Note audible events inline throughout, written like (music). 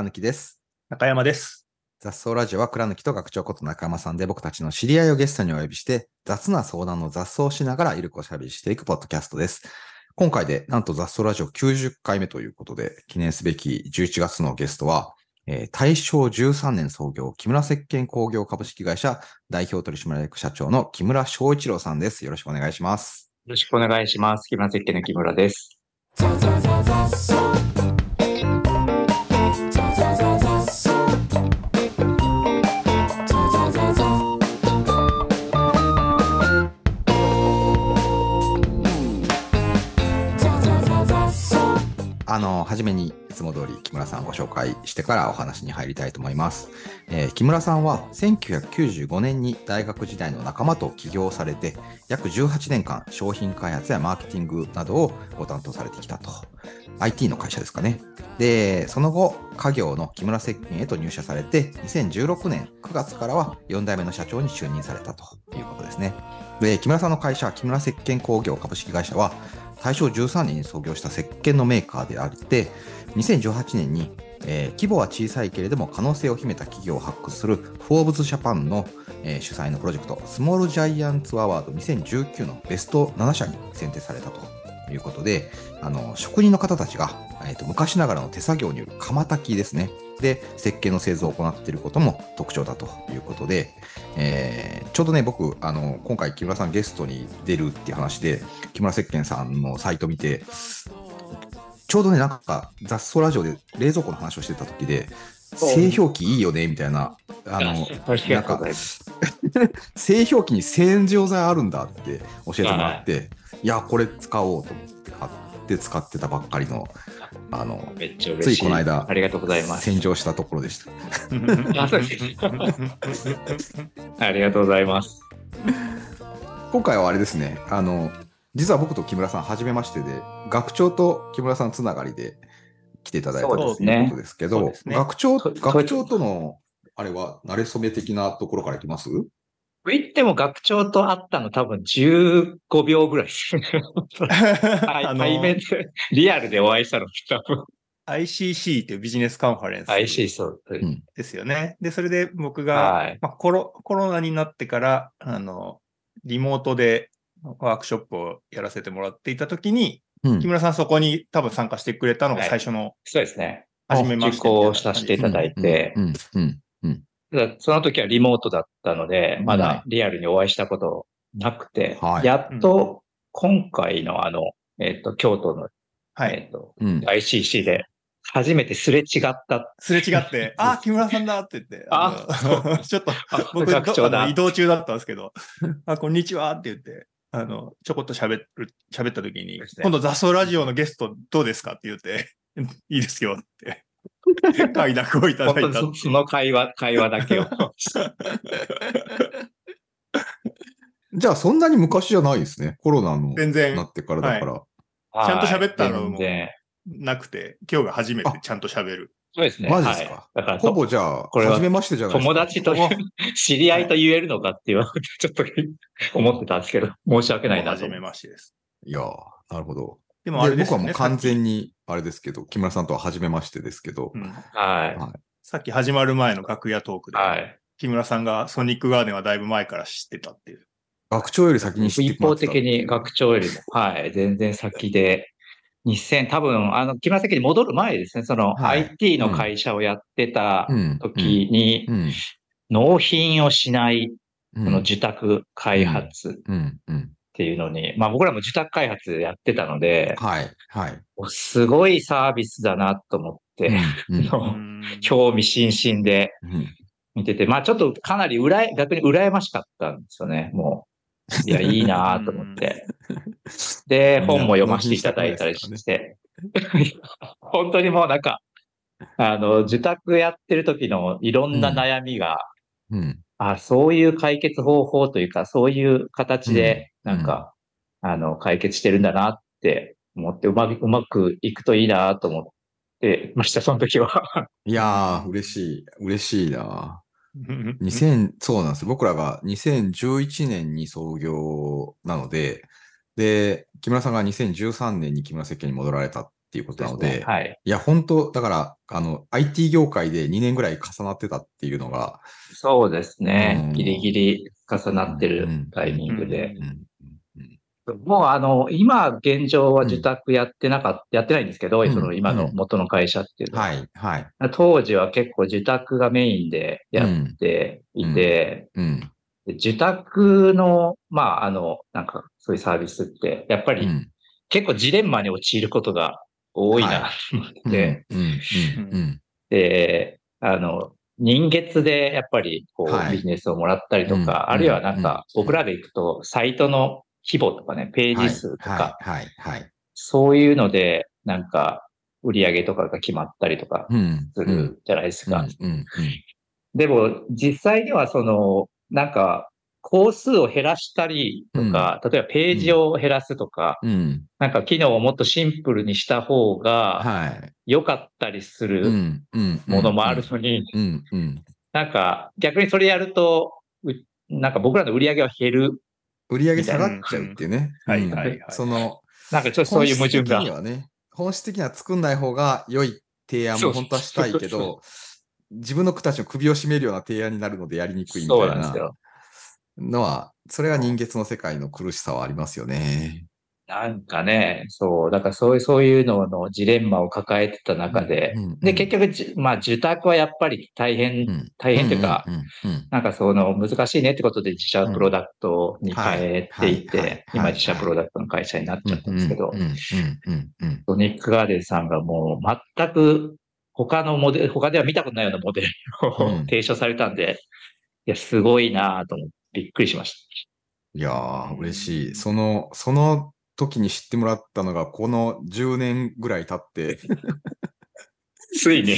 倉貫です。中山です。雑草ラジオは倉貫と学長こと中山さんで僕たちの知り合いをゲストにお呼びして雑な相談の雑草をしながらイルクをしゃべりしていくポッドキャストです。今回でなんと雑草ラジオ90回目ということで記念すべき11月のゲストは、えー大正13年創業木村石鹸工業株式会社代表取締役社長の木村翔一郎さんです。よろしくお願いします。よろしくお願いします。木村設計の木村です。あの、はじめにいつも通り木村さんをご紹介してからお話に入りたいと思います。えー木村さんは1995年に大学時代の仲間と起業されて、約18年間商品開発やマーケティングなどをご担当されてきたと。IT の会社ですかね。で、その後、家業の木村石鹸へと入社されて、2016年9月からは4代目の社長に就任されたということですね。で、木村さんの会社、木村石鹸工業株式会社は、大正13年に創業した石鹸のメーカーであって、2018年に、えー規模は小さいけれども可能性を秘めた企業を発掘するフォーブズジャパンの、えー主催のプロジェクトスモールジャイアンツアワード2019のベスト7社に選定されたということであの職人の方たちが、えーと昔ながらの手作業による釜炊きですね。で石鹸の製造を行っていることも特徴だということで、えーちょうどね僕あの今回木村さんゲストに出るっていう話で木村石鹸さんのサイト見てちょうどね、なんか雑草ラジオで冷蔵庫の話をしてた時で、製氷機いいよねみたいな、あの、ありがとうございます。(laughs) 製氷機に洗浄剤あるんだって教えてもらって、い、や、これ使おうと思って。買って使ってたばっかりの、あの、めっちゃ嬉しい。ついこの間ありがとうございます。洗浄したところでした。(laughs) あそうです (laughs) ありがとうございます。今回はあれですね、あの、実は僕と木村さん、初めましてで、学長と木村さんつながりで来ていただいたというそうですねことですけど、ね学長、と学長との、あれは、慣れ初め的なところからいきます？言っても学長と会ったの多分15秒ぐらい (laughs) ですあの対面で、リアルでお会いしたの多分。ICC っていうビジネスカンファレンス IC そう。んですよね。で、それで僕が、はい。まあ、コロコロナになってから、あの、リモートでワークショップをやらせてもらっていたときに、うん木村さんそこに多分参加してくれたのがはい最初の、そうですね。初めまして受講させていただいて、うん、うん、うん。ただその時はリモートだったので、まはだリアルにお会いしたことなくて、はい。やっと今回のあの、えっ、と、京都の、はい。えっ、と、うん。ICC で初めてすれ違った。すれ違って、(laughs) あ、木村さんだって言って、あの (laughs) ちょっと、僕、学長だ。移動中だったんですけど、あ、こんにちはって言って、あの、ちょこっと喋る、喋った時に今度雑草ラジオのゲストどうですか？って言って、いいですよって、快諾をいただいたそその会話、会話だけを。(laughs) じゃあ、そんなに昔じゃないですね。コロナの全然なってからだから。ちゃんと喋ったのもなくて、今日が初めてちゃんと喋る。そうですね。マジですか？はい、だからほぼじゃあ、これは初めましてじゃないですか？友達と、(laughs) 知り合いと言えるのかっていう、ちょっと思ってたんですけど、申し訳ないなと初。めましてです。いやーなるほど。でもあれでですよね。僕はもう完全に。に、あれですけど、木村さんとは初めましてですけど、うん。はさっき始まる前の楽屋トークい。で、はい。木村さんがソニックガーデンはだいぶ前から知ってたっていう。学長より先に知って一方的に学長よりも、はい、全然先で、2000、多分、あの、木村先に戻る前ですね、その、はい。IT の会社をやってたうん。時に、うん。納品をしない、うん。その受託開発っうん。うん。ていうのに、まあ僕らも受託開発やってたので、はい。はい。すごいサービスだなと思って、うん (laughs) 興味津々でうん見てて、まあちょっとかなりうらや、逆に羨ましかったんですよね、もう。いや、(laughs) いいなと思って。で、本も読ませていただいたりして。本当にもうなんか、あの、受託やってる時のいろんな悩みが、うん。あ、そういう解決方法というか、そういう形で、うんなんか、あの、解決してるんだなって思って、うまく、うまくいくといいなと思ってました、その時は。(laughs) いやー、嬉しい。嬉しいな。うん2000、そうなんです。僕らが2011年に創業なので、で、木村さんが2013年に木村設計に戻られたっっていうことなので、ですねはい。いや、本当だから、あの、IT 業界で2年ぐらい重なってたっていうのが、そうですねうん。ギリギリ重なってるうんタイミングで。うんうんもうあの、今現状は受託やってなかった、やってないんですけど、うんその今の元の会社っていうのは。はい、はい。当時は結構受託がメインでやっていて、うん。で受託の、まああの、なんかそういうサービスって、やっぱりうん。結構ジレンマに陥ることが多いなと思って、うん。うん。うん。で、あの、人月でやっぱりこはいうビジネスをもらったりとうんか、あるいはなんうんか僕らで行くとサイトの規模とかね、ページ数とか、はい、はい、はい。そういうのでなんか売り上げとかが決まったりとかうん。するじゃないですか。でも実際にはその、なんか工数を減らしたりとか、例えばページを減らすとか、うん。なんか機能をもっとシンプルにした方がはい。良かったりすうるん。うん。ものもあるのに、うん。うん。なんか逆にそれやると、うなんか僕らの売り上げは減る。売り上げ下がっちゃうっていうね。うんはいはいはいその、なんかちょっとそういう矛盾が本質的に。はね、本質的には作んない方が良い提案そうも本当はしたいけそうど、自分の子たちの首を絞めるような提案になるのでやりにくいみそうたいななんですよ。のは、それが人月の世界の苦しさはありますよね。なんかね、そう、だからそういう、そういうののジレンマを抱えてた中で、うんうんで、結局じ、まあ、受託はやっぱり大変、うん。大変というか、んうんうんなんかその難しいねってことで自社プロダクトに変えていはいはいはいて、今自社プロダクトの会社になっちゃったんですけどニックガーデンさんがもう全く他のモデル、他では見たことないようなモデルをうん。提唱されたんで、いや、すごいなぁと思ってびっくりしましいやー、嬉しい。その、その時に知ってもらったのが、この10年ぐらい経って、た。(laughs) ついに。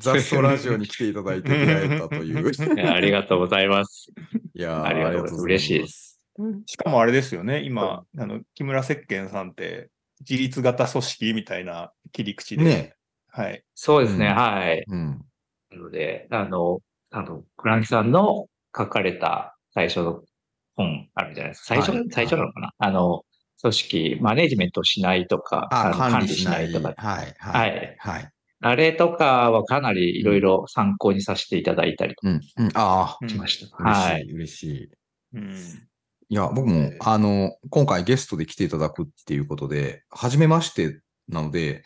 雑草ラジオに来ていただいて出会えたという。(laughs) ありがとうございます。いやーありがとうございます嬉しいです。しかもあれですよね、今、あの木村石鹸さんって、自立型組織みたいな切り口で、ねはい。そうですね、うんはい。うん。なので、あの、あの、クランキさんの書かれた最初の本あるじゃないですか。最初、はい最初なのかな？あの、組織、マネジメントしないとか、管理しない。とか。はい。ははいい。はい。あれとかはかなりいろいろ参考にさせていただいたりうん。うん。あうんしました。あ、はい。嬉しい。嬉しい。うんいや、僕もえ、ーあの、今回ゲストで来ていただくっていうことで、初めましてなので、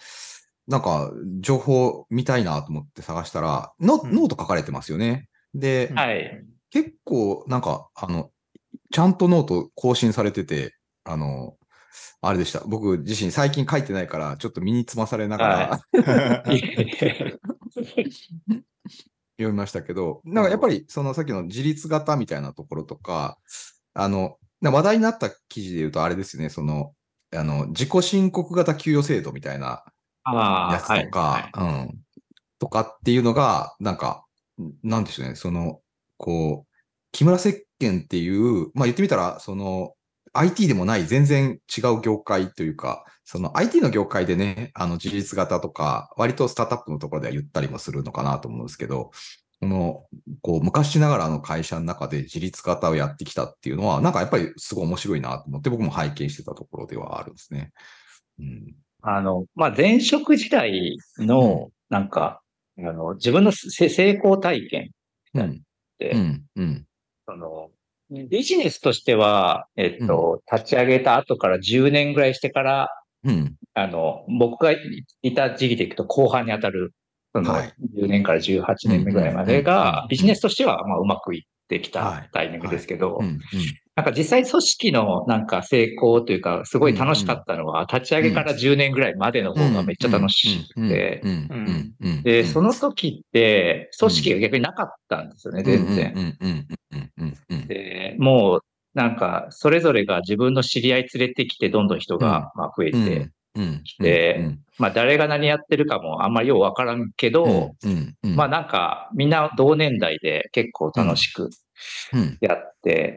なんか、情報見たいなと思って探したら、ノうんノート書かれてますよね。で、はい。結構、なんか、あの、ちゃんとノート更新されてて、あの、あれでした。僕自身最近書いてないから、ちょっと身につまされながら、はい。(laughs) 読みましたけど、なんかやっぱりそのさっきの自立型みたいなところとか、あの、な話題になった記事で言うとあれですよね、その、あの、自己申告型給与制度みたいなやつとか、はい。うん、とかっていうのが、なんか、なんでしょうね、その、こう、木村石鹸っていう、まあ言ってみたら、その、IT でもない全然違う業界というか、その IT の業界でね、あの自立型とか、割とスタートアップのところでは言ったりもするのかなと思うんですけど、この、こう、昔ながらの会社の中で自立型をやってきたっていうのは、なんかやっぱりすごい面白いなと思って、僕も拝見してたところではあるんですね。うん。あの、まあ、前職時代の、なんか、あの、自分のせ成功体験うん。うん。うん。その、ビジネスとしては、えっと、立ち上げた後から10年ぐらいしてから、うん。あの、僕がいた時期でいくと後半に当たる、その、はい10年から18年目ぐらいまでうんうんうんがうん、ビジネスとしては、まあ、うまくいってきはいたタイミングですけどう、ん。なんか実際組織のなんか成功というか、すごい楽しかったのは、立ち上げから10年ぐらいまでの方がめっちゃ楽しくて。で、その時って、組織が逆になかったんですよね、全然。で、もう、なんか、それぞれが自分の知り合い連れてきて、どんどん人がまあ増えて、うん。で、まあ、誰が何やってるかもあんまりようわからんけど。まあ、なんか、みんな同年代で結構楽しくうん。やって、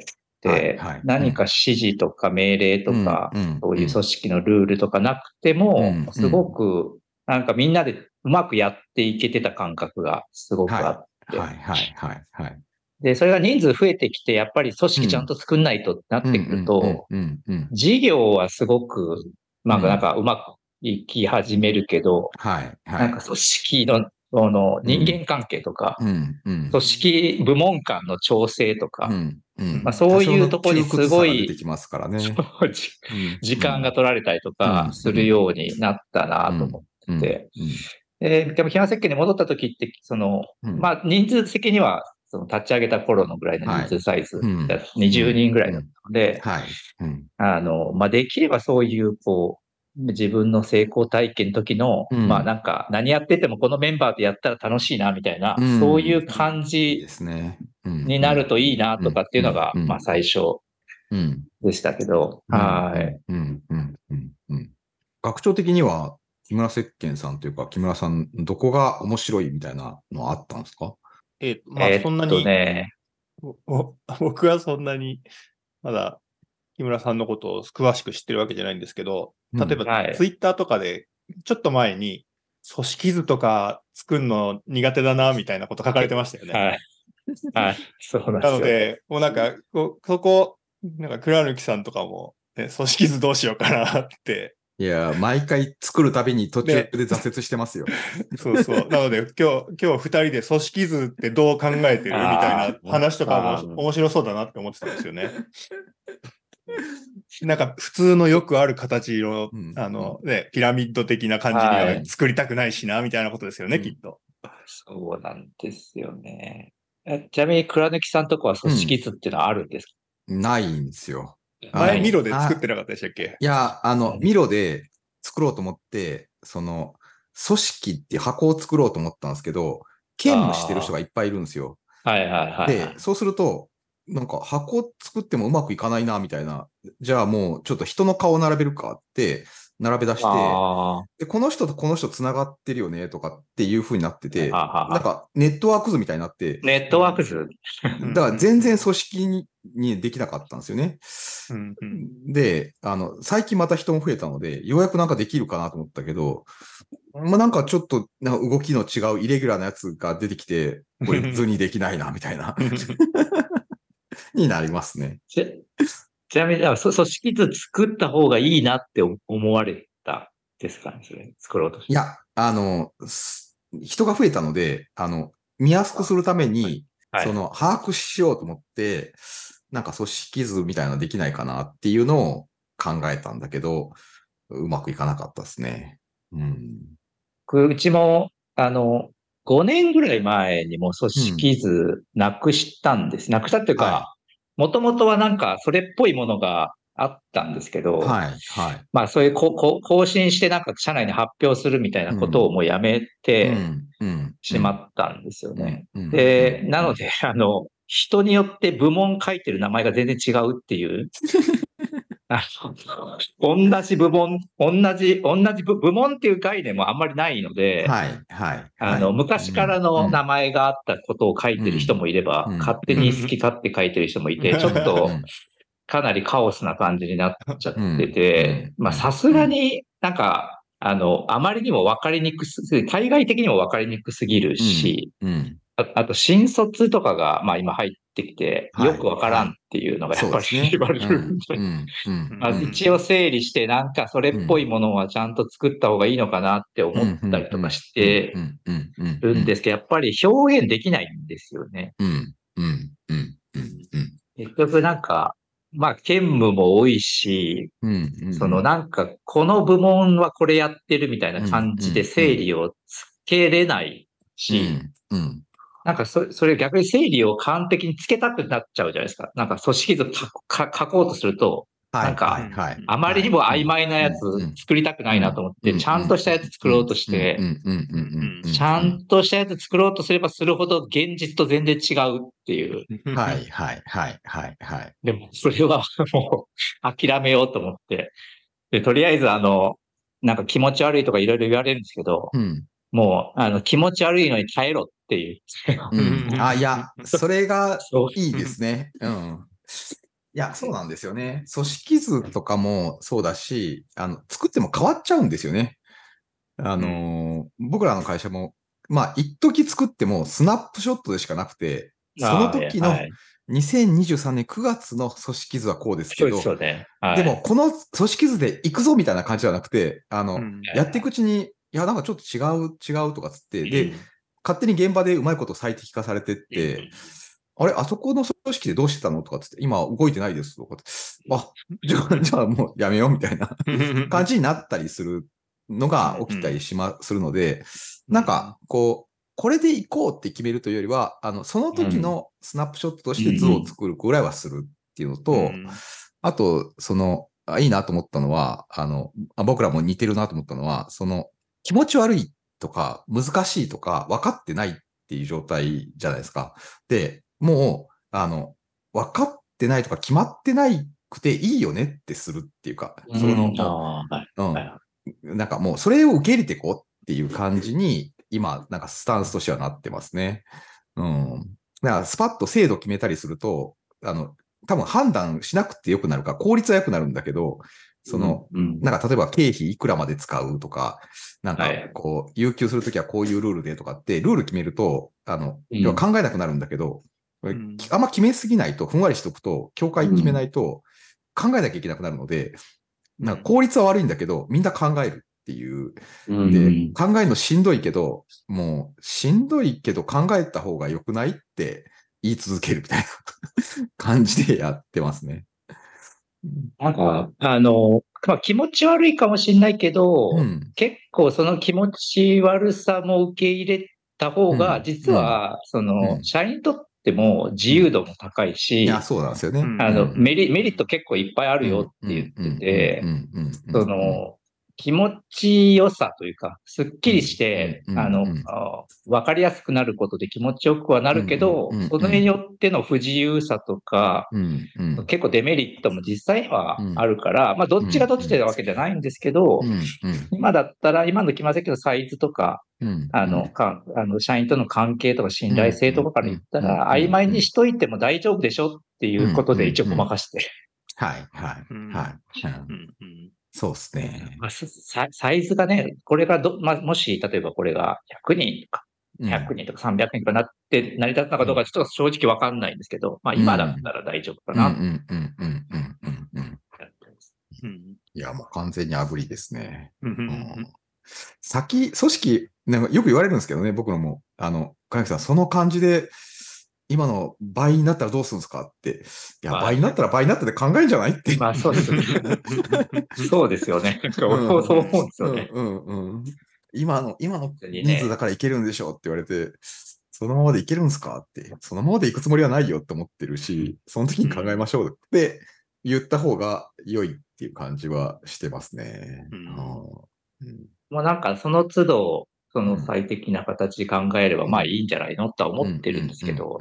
何か指示とか命令とか、うん、そういう組織のルールとかなくてもう、んすごく、なんかみんなでうまくやっていけてた感覚がすごくあって、はいはいはいはい。で、それが人数増えてきて、やっぱり組織ちゃんと作んないとなってくると。事業はすごく、まあうんなんかうまく行き始めるけど、はい。はい。なんか組織の、その人間関係とか。組織部門間の調整とか、まあそういうとこにすごいね。じうん時間が取られたりとかうんするようになったなと思うん。って、で、でも、避難設計に戻った時って、その、うん。まあ、人数的には、その立ち上げた頃のぐらいの人数サイズ、うん。だ20人ぐらいだったので。あの、まあ、できればそういう、こう、自分の成功体験の時の、うんまあなんか何やっててもこのメンバーでやったら楽しいなみたいな、うんそういう感じですね。うんになるといいなとかっていうのが、うんまあ最初うん。でしたけど、はい。。うん。うん。うん。うん。学長的には、木村石鹸さんというか、木村さん、どこが面白いみたいなのはあったんですか？えーまあそんなに、ね、僕はそんなに、まだ木村さんのことを詳しく知ってるわけじゃないんですけど、例えば、はいツイッターとかで、ちょっと前に、組織図とか作るの苦手だな、みたいなこと書かれてましたよね。はい。はい。そうなんですよ。なので、もうなんか、こうそこ、なんか、倉貫さんとかも、ね、組織図どうしようかなって。いや、毎回作るたびに途中で挫折してますよ。(laughs) そうそう。なので、今日、今日二人で組織図ってどう考えてるみたいな話とかも面白そうだなって思ってたんですよね。(laughs) なんか、普通のよくある形の、うんあの、ね、ピラミッド的な感じにははい作りたくないしな、みたいなことですよね、うんきっと。そうなんですよね。えちなみに、倉貫さんとこは組織図っていうのはあるんですか、ないんですよ。前、はいミロで作ってなかったでしたっけ？いや、あの、ミロで作ろうと思って、その、組織っていう箱を作ろうと思ったんですけど、兼務してる人がいっぱいいるんですよ。はいはいはい。で、そうすると、なんか箱作ってもうまくいかないな、みたいな。じゃあもうちょっと人の顔を並べるかって、並べ出して、あで、この人とこの人繋がってるよね、とかっていう風になってて、あははなんかネットワーク図みたいになって、ネットワーク図。うんだから全然組織ににできなかったんですよね。うんうんで、あの、最近また人も増えたので、ようやくなんかできるかなと思ったけど、まあなんかちょっとなんか動きの違うイレギュラーなやつが出てきて、これ (laughs) 図にできないな、みたいな、(laughs) (laughs) になりますね。ちちなみに、組織図作った方がいいなって思われたですかね、それ。作ろうとして。いや、あの、す人が増えたので、あの、見やすくするために、はいその、把握しようと思って、なんか組織図みたいなのできないかなっていうのを考えたんだけど、うまくいかなかったですね。うん。僕うちも、あの、5年ぐらい前にも組織図なくしたんです。なくしたっていうはか、もともとはなんかそれっぽいものがあったんですけど、はい、はい。まあそういうここ更新してなんか社内に発表するみたいなことをもうやめてうん、うん。しまったんですよね。うん。で、うんなの、で、あの、人によって部門書いてる名前が全然違うっていう。(laughs) あ (laughs) の同じ部門、同じ、同じ部部門っていう概念もあんまりないので、はい、はい。あの、昔からの名前前があったことを書いてる人もいれば、うん勝手に好き勝手書いてる人もいて、ちょっとかなりカオスな感じになっちゃってて、うんまあさすがになんか、あの、あまりにも分かりにくす、対外的にも分かりにくすぎるし、うん。ああと新卒とかが、まあ今入ってきて、はい。よく分からんっていうのがやっぱり。言われる一応整理して、なんかそれっぽいものはちゃんと作った方がいいのかなって思ったりとかして。るんですけど、やっぱり表現できないんですよね。うん、うん、うん、うん、うん。結局なんか、まあ兼務も多いし、うん、うん。そのなんかこの部門はこれやってるみたいな感じでうん。整理をつけれないし、うん、うん。なんかそそれ逆に整理を完璧につけたくなっちゃうじゃないですか。なんか組織図書こうとすると、はい、なんか。あまりにも曖昧なやつうん作りたくないなと思って、うんちゃんとしたやつ作ろうとして。ちゃんとしたやつ作ろうとすればするほど現実と全然違うっていう。はい、はい、はい、はい、はい。でも、それはもう諦めようと思って。で、とりあえずあの、なんか気持ち悪いとかいろいろ言われるんですけど、うん。もう、あの、気持ち悪いのに耐えろっていう。うん。あ、いや、それがそういいですね。うん。いや、そうなんですよね。組織図とかもそうだし、あの、作っても変わっちゃうんですよね。あのー僕らの会社も、まあ、一時作ってもスナップショットでしかなくて、その時のはい2023年9月の組織図はこうですけど、そうですよね。はい、でも、この組織図で行くぞみたいな感じではなくて、あの、うんやっていくうちに、いや、なんかちょっと違う、違うとかつって、で、うん。勝手に現場でうまいこと最適化されてって、あれ、あそこの組織でどうしてたのとかつって、今動いてないですとかって、あ、じゃあ、(laughs) じゃあもうやめようみたいな感じになったりするのが起きたりしま、するので、なんか、こう、これで行こうって決めるというよりは、あの、その時のスナップショットとして図を作るぐらいはするっていうのと、うん。あと、その、あいいなと思ったのは、あの、あ僕らも似てるなと思ったのは、その、気持ち悪いとか、難しいとか、分かってないっていう状態じゃないですか。で、もう、あの、分かってないとか、決まってないくていいよねってするっていうか、その、うんなんかもうそれを受け入れていこうっていう感じに、今、なんかスタンスとしてはなってますね。うん。だからスパッと精度決めたりすると、あの、多分判断しなくてよくなるから、効率は良くなるんだけど、その、うんなんか例えば経費いくらまで使うとか、なんかはい。こう、有給するときはこういうルールでとかって、ルール決めると、あの、うん。要は考えなくなるんだけど、ん。あんま決めすぎないと、ふんわりしとくと、境界決めないと、考えなきゃいけなくなるので、なんか効率は悪いんだけど、みんな考えるっていう。うん。で、考えるのしんどいけど、もう、しんどいけど考えた方が良くないって言い続けるみたいな (laughs) 感じでやってますね。なんか、あの、まあ、気持ち悪いかもしれないけど、うん。結構その気持ち悪さも受け入れた方うが、ん。実は、その、うん。社員にとっても自由度も高いし、いや、そうなんですよね。うんあの、うん。メリメリット結構いっぱいあるよって言っててその、気持ちよさというか、すっきりして、うんあのうん、あわかりやすくなることで気持ちよくはなるけどそれによっての不自由さとか、結構デメリットも実際にはあるから、まあどっちがどっちでわけじゃないんですけどう、ん今だったら、今の決まってるサイズとか、うんあの、かあの社員との関係とか信頼性とかから言ったら、曖昧にしといても大丈夫でしょっていうことで一応ごまかしてる。はい、はい、うん。はい。うんうんうんそうですね。まあササイズがね、これがど、まあ、もし、例えばこれが100人とか、うん。100人とか300人とかなって成り立つのかどうかちょっと正直わかんないんですけど、まあ今だったら大丈夫かな。とうんうんうんうんうんうん。いや、もう完全に炙りですね。うんううん。ん。先、組織、なんかよく言われるんですけどね、僕のも。あの、金木さん、その感じで、今の倍になったらどうするんですか？って。いや、まあ倍になったら倍になったで考えるんじゃない？って。まあそうですね。(laughs) そうですよね。そう思うんですよね。うんうんうん。今の、今の人数だからいけるんでしょうって言われて、そのままでいけるんですか？って、そのままでいくつもりはないよって思ってるし、その時に考えましょうって言った方が良いっていう感じはしてますね。うんうんもうなんかその都度、その最適な形で考えればまあいいんじゃないのとは思ってるんですけど。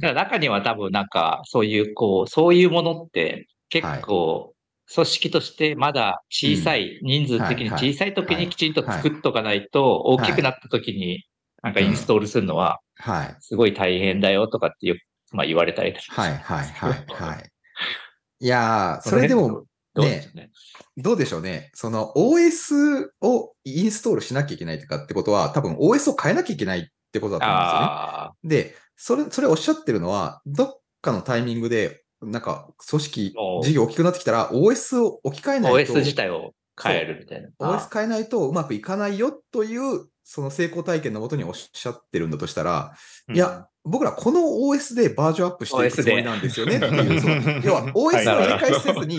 中には多分なんかそういうこう、そういうものって結構組織としてまだ小さい、人数的に小さい時にきちんと作っとかないと大きくなった時になんかインストールするのははい。すごい大変だよとかってよく、まあ言われたりとかはいはいはいはい。(laughs) いやー、それでも、どうですね。どうでしょうね。その OS をインストールしなきゃいけないとかってことは、多分 OS を変えなきゃいけないってことだと思うんですよね。で、それ、それおっしゃってるのは、どっかのタイミングで、なんか、組織お、事業大きくなってきたら、OS を置き換えないと、OS 自体を変えるみたいな。OS 変えないとうまくいかないよという、その成功体験のもとにおっしゃってるんだとしたら、いや、僕らこの OS でバージョンアップしていくつもりなんですよねっていう、その要は OS を入れ替えせずに、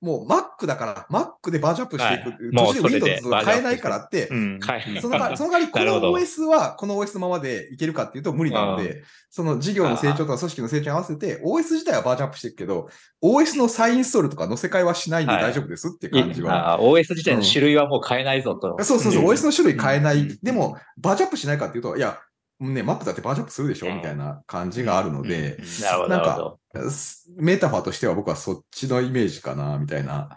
もう Mac だから、Mac でバージョンアップしていく。はい。もう途中でそれで Windows を変えないからって、うん。はいその代わり、その代わり、この OS は、この OS のままでいけるかっていうと無理なので、その事業の成長とか組織の成長に合わせて、OS 自体はバージョンアップしていくけど、OS の再インストールとか載せ替えはしないんではい。大丈夫ですっていう感じは。あー OS 自体の種類はもう変えないぞと。そうそうそう、ん。OS の種類変えなうん。い。でも、バージョンアップしないかっていうと、いや、ね、Mac だってバージョンアップするでしょ？みたいな感じがあるので、なんるほど。メタファーとしては僕はそっちのイメージかな、みたいな。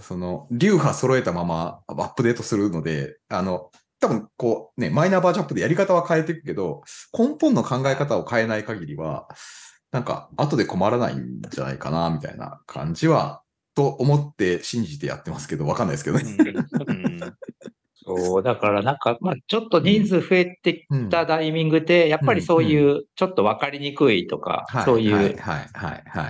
その、流派揃えたままアップデートするので、あの、多分こうね、マイナーバージョンアップでやり方は変えていくけど、根本の考え方を変えない限りは、なんか後で困らないんじゃないかな、みたいな感じは、と思って信じてやってますけど、わかんないですけどね。うんそう、だからなんか、まあちょっと人数増えてきたタイミングで、やっぱりそういう、ちょっとわかりにくいとか、そういう。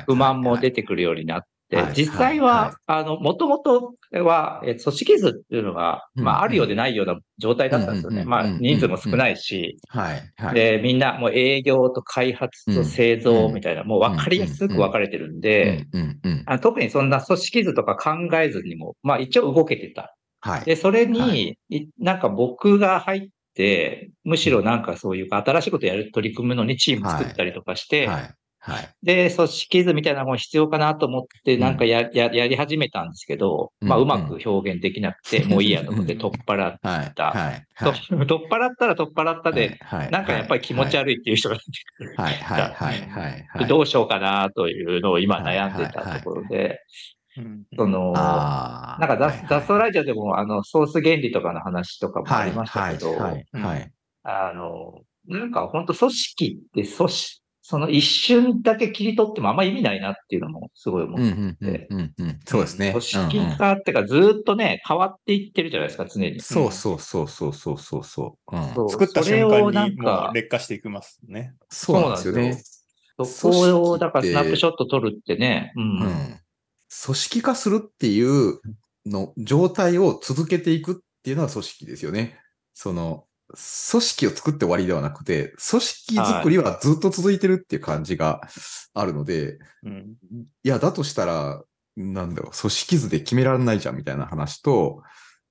不満も出てくるようになってはい、実際はあの、もともとは、え組織図っていうのが、うん。まああるようでないような状態だったんですよね。まあ人数も少ないし。で、みんなもう営業と開発と製造みたいな、もう分かりやすく分かれてるんで、特にそんな組織図とか考えずにも、まあ一応動けてた。はい。で、それに、はいなんか僕が入って、むしろなんかそういう新しいことやる、取り組むのにチーム作ったりとかして、はい。はい。で、組織図みたいなもの必要かなと思って、なんかや、や、やり始めたんですけど、まあうんうまく表現できなくて、(laughs) もういいやと思って取っ払っはい。たはい。と取っ払ったら取っ払ったで、はい、なんかやっぱり気持ちい。悪いっていう人が出てくる。はい。はい。はい。はい。はい。でどうしようかなというのを今悩んでたところで、うんその。なんか雑草ラジオでもあのソース原理とかの話とかもありましたけど、はい。あの、なんか本当組織って組織、その一瞬だけ切り取ってもあんま意味ないなっていうのもすごい思うん。って。そうですね。組織化ってかずーっとね、変わっていってるじゃないですか、常に。そうそうそうそうそうそうそう。うん。そう作った瞬間をなんにも劣化していきますね。そうなんですよね。そこを、だからスナップショット撮るってね、うん。うん。組織化するっていうの状態を続けていくっていうのは組織ですよね。その、組織を作って終わりではなくて、組織作りはずっと続いてるっていう感じがあるので、うん。いや、だとしたら、なんだろう、組織図で決められないじゃんみたいな話と、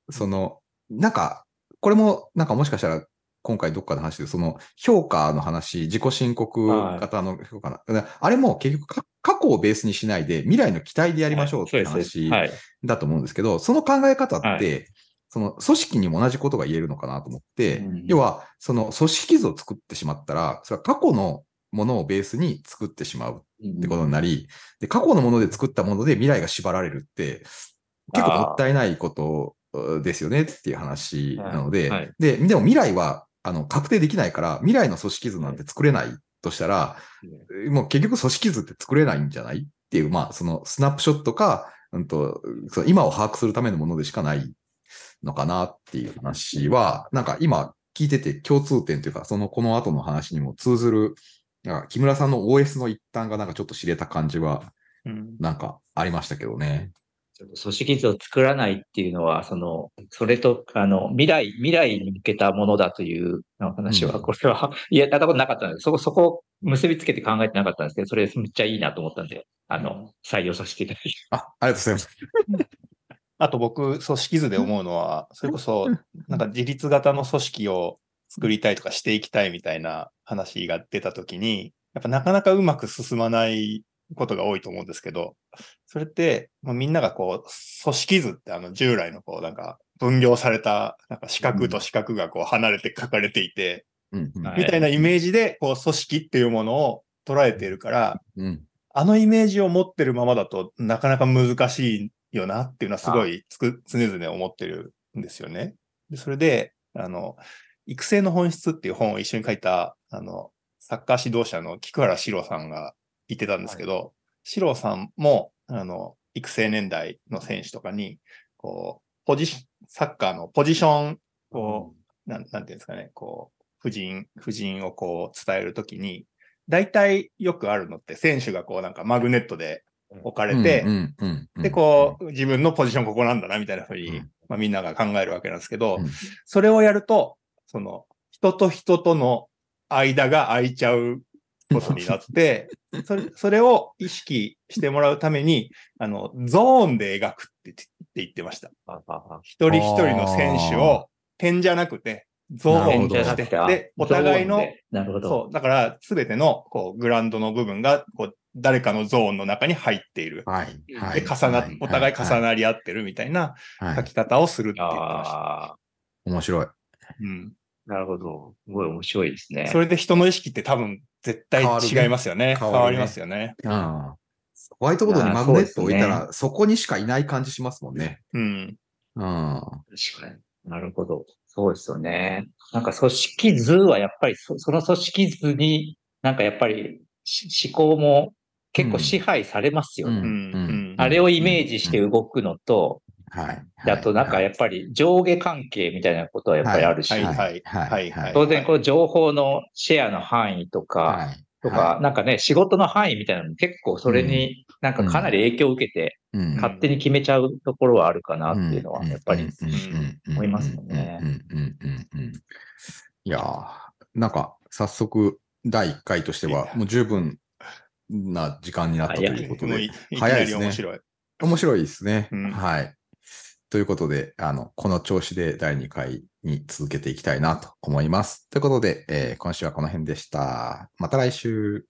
その、なんか、これも、なんかもしかしたら、今回どっかの話で、その、評価の話、自己申告型の評価な、あれも結局か、過去をベースにしないで、未来の期待でやりましょうって話はい。だと思うんですけど、その考え方って、はその組織にも同じことが言えるのかなと思って、うん要は、その組織図を作ってしまったら、それは過去のものをベースに作ってしまうってことになり、で、過去のもので作ったもので未来が縛られるって、結構もったいないことですよねっていう話なので、はい。はい。で、でも未来は、あの、確定できないから、未来の組織図なんて作れないとしたら、もう結局組織図って作れないんじゃないっていう、まあ、そのスナップショットか、うんと、その今を把握するためのものでしかないのかなっていう話は、なんか今聞いてて共通点というか、そのこの後の話にも通ずる、なんか木村さんの OS の一端がなんかちょっと知れた感じは、うん。なんかありましたけどね。組織図を作らないっていうのは、その、それと、あの、未来、未来に向けたものだという話は、うん。これは、いや、やったことなかったので、そこ、そこを結びつけて考えてなかったんですけど、それめっちゃいいなと思ったんで、あの、採用させていただきましあ、ありがとうございます。(laughs) あと僕、組織図で思うのは、それこそ、なんか自立型の組織を作りたいとかしていきたいみたいな話が出たときに、やっぱなかなかうまく進まないことが多いと思うんですけど、それって、まあ、みんながこう、組織図ってあの従来のこう、なんか分業された、なんか四角と四角がこう離れて書かれていて、うんみたいなイメージで、こう、組織っていうものを捉えているから、うんあのイメージを持ってるままだとなかなか難しいよなっていうのはすごいつく常々思ってるんですよね。でそれで、あの、育成の本質っていう本を一緒に書いた、あの、サッカー指導者の菊原史郎さんが言ってたんですけど、史郎さんも、あの、育成年代の選手とかに、こう、ポジシ、サッカーのポジション、こう、なん、なんていうんですかね、こう、婦人、婦人をこう伝えるときに、大体よくあるのって、選手がこうなんかマグネットで置かれて、で、こう、自分のポジションここなんだな、みたいなふうに、うん。まあみんなが考えるわけなんですけど、うん。それをやると、その、人と人との間が空いちゃうことになって、(laughs) それ、それを意識してもらうために、あの、ゾーンで描くってって言ってました。た。一人一人の選手を点じゃなくて、ゾーンとして、で、お互いのなるほど。そう。だから、すべての、こう、グラウンドの部分が、こう、誰かのゾーンの中に入っている。はい。はい。で、重な、はいお互い重はなり合ってるみたいなはい書き方をするって言ってました。ああ、面白い。うん。なるほど。すごい面白いですね。それで人の意識って多分、絶対違いますよね。変わるね変わりますよね。うんホワイトボードにマグネット置いたら、そこにしかいない感じしますもんね。うん。うん。確かに。なるほど。そうですよね。なんか組織図はやっぱりそ、その組織図に、なんかやっぱりし思考も結構支配されますよね。うんうんあれをイメージして動くのと、はい。であとなんかやっぱり上下関係みたいなことはやっぱりあるし、はい。はい。はい。はい。はい。当然この情報のシェアの範囲とか、はい。とか、なんかね、仕事の範囲みたいなのも結構それになんかかなり影響を受けて、うん勝手に決めちゃうところはあるかなっていうのは、やっぱり、思いますもんね。うん。うん。うん。うん。うん。いやーなん。か早速第1回としてはもう十分な時間になったということで早いですねり面白い。面白いですね。うん。はい。ということで、あの、この調子で第2回に続けていきたいなと思います。ということで、えー、今週はこの辺でした。また来週。